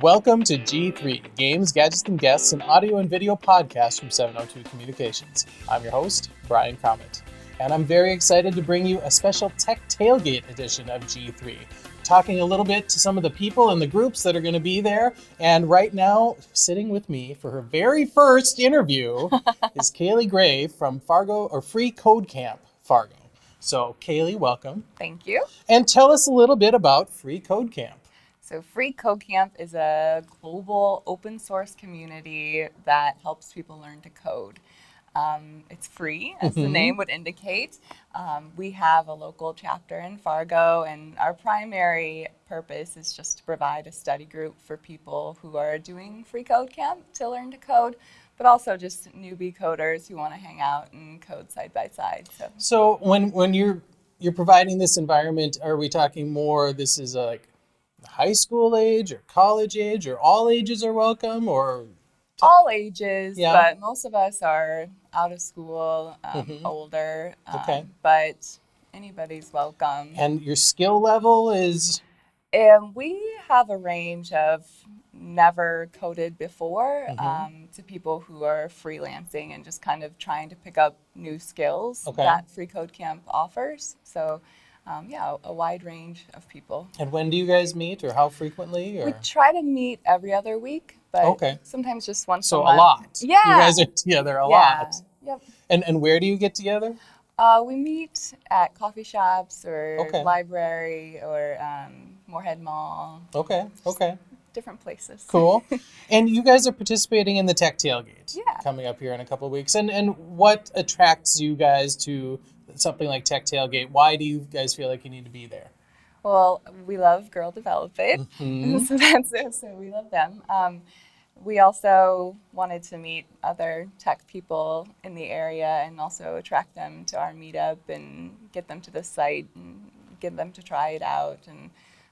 Welcome to G3, Games, Gadgets, and Guests, an audio and video podcast from 702 Communications. I'm your host, Brian Comet, and I'm very excited to bring you a special Tech Tailgate edition of G3, talking a little bit to some of the people and the groups that are going to be there. And right now, sitting with me for her very first interview is Kaylee Gray from Fargo or Free Code Camp Fargo. So, Kaylee, welcome. Thank you. And tell us a little bit about Free Code Camp. So, Free Code Camp is a global open source community that helps people learn to code. Um, it's free, as the Mhm. name would indicate. Um, we have a local chapter in Fargo, and our primary purpose is just to provide a study group for people who are doing Free Code Camp to learn to code, but also just newbie coders who want to hang out and code side by side. So, So when when you're you're providing this environment, are we talking more? This is like high school age or college age, or all ages are welcome, or all ages, Yeah. but most of us are out of school, um, Mhm. older. Um, Okay. But anybody's welcome. and your skill level is And we have a range of never coded before Mhm. um, to people who are freelancing and just kind of trying to pick up new skills Okay. that Free Code Camp offers. So, um, yeah, a wide range of people. and when do you guys meet, or how frequently, or We try to meet every other week, but Okay. sometimes just once a week. so a month. lot. Yeah. you guys are together a yeah. lot. Yep. And and where do you get together? Uh, we meet at coffee shops or Okay. library or um, Moorhead Mall, Okay, okay, different places. cool. and you guys are participating in the Tech Tailgate Yeah. coming up here in a couple of weeks. And and what attracts you guys to something like Tech Tailgate? Why do you guys feel like you need to be there? Well, we love Girl Develop It, Mhm. so that's it. So we love them. Um, we also wanted to meet other tech people in the area and also attract them to our meetup and get them to the site and get them to try it out and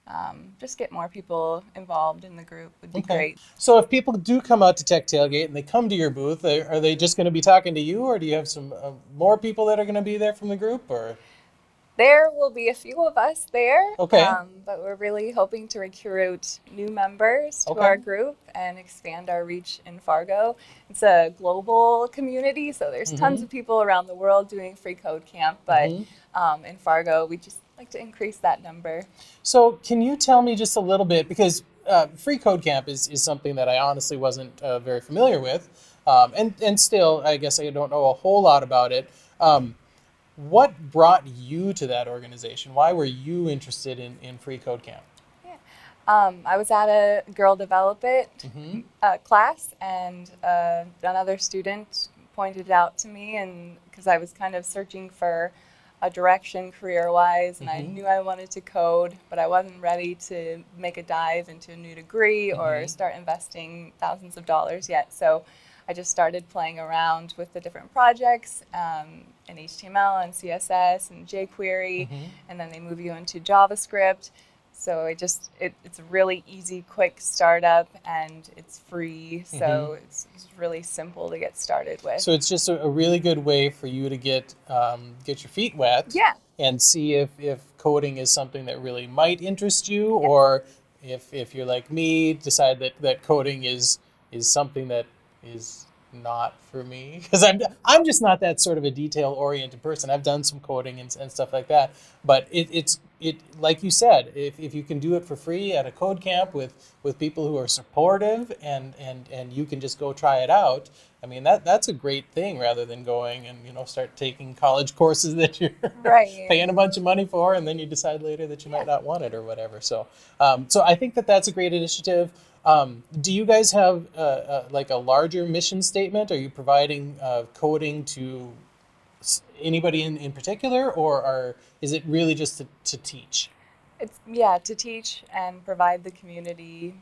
um, just get more people involved in the group would be Okay. great. So if people do come out to Tech Tailgate and they come to your booth, are are they just going to be talking to you, or do you have some uh, more people that are going to be there from the group? Or There will be a few of us there. Okay. Um, but we're really hoping to recruit new members to Okay. our group and expand our reach in Fargo. It's a global community, so there's tons Mhm. of people around the world doing free code camp. But Mhm. um, in Fargo, we just like to increase that number. so, can you tell me just a little bit because uh, Free Code Camp is, is something that I honestly wasn't uh, very familiar with, um, and and still I guess I don't know a whole lot about it. Um, what brought you to that organization? Why were you interested in, in Free Code Camp? Um, I was at a Girl Develop It hmm uh, class, and uh, another student pointed it out to me, and because I was kind of searching for a direction career-wise, and I Mhm. knew I wanted to code, but I wasn't ready to make a dive into a new degree or Mhm. start investing thousands of dollars yet. So I just started playing around with the different projects um, in HTML and CSS and jQuery Mhm. and then they move you into JavaScript. So it just it, it's a really easy, quick startup, and it's free. So it's, it's really simple to get started with. So it's just a, a really good way for you to get um, get your feet wet. yeah, and see if, if coding is something that really might interest you or if, if you're like me decide that, that coding is is something that is not for me because I'm, I'm just not that sort of a detail oriented person i've done some coding and, and stuff like that but it, it's it like you said if, if you can do it for free at a code camp with with people who are supportive and and and you can just go try it out i mean that that's a great thing rather than going and you know start taking college courses that you're right. paying a bunch of money for, and then you decide later that you might not want it or whatever. So, um, so I think that that's a great initiative. Um, do you guys have uh, uh, like a larger mission statement? Are you providing uh, coding to anybody in, in particular, or are is it really just to, to teach? It's yeah to teach and provide the community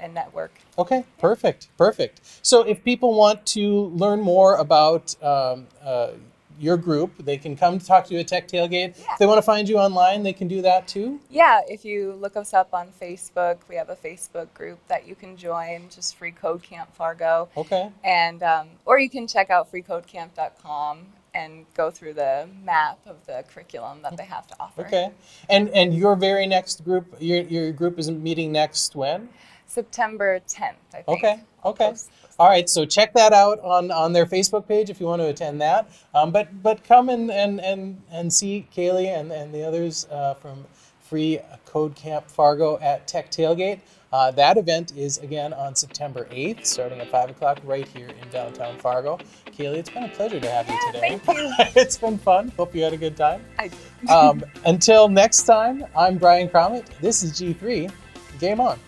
and network. Okay, perfect, perfect. So if people want to learn more about um, uh, your group, they can come talk to you at Tech Tailgate. Yeah. If they want to find you online, they can do that too. Yeah, if you look us up on Facebook, we have a Facebook group that you can join, just Free Code Camp Fargo. Okay. and um, or you can check out freecodecamp.com and go through the map of the curriculum that they have to offer. Okay. And and your very next group, your your group is meeting next when? September 10th, I think. Okay. Okay. post- post All right, so check that out on, on their Facebook page if you want to attend that. Um, but but come and, and, and, and see Kaylee and, and the others uh, from Free Code Camp Fargo at Tech Tailgate. Uh, that event is again on September 8th, starting at 5 o'clock right here in downtown Fargo. Kaylee, it's been a pleasure to have you today. Thank you. it's been fun. Hope you had a good time. I Um, until next time, I'm Brian Cromit. This is G3. Game on.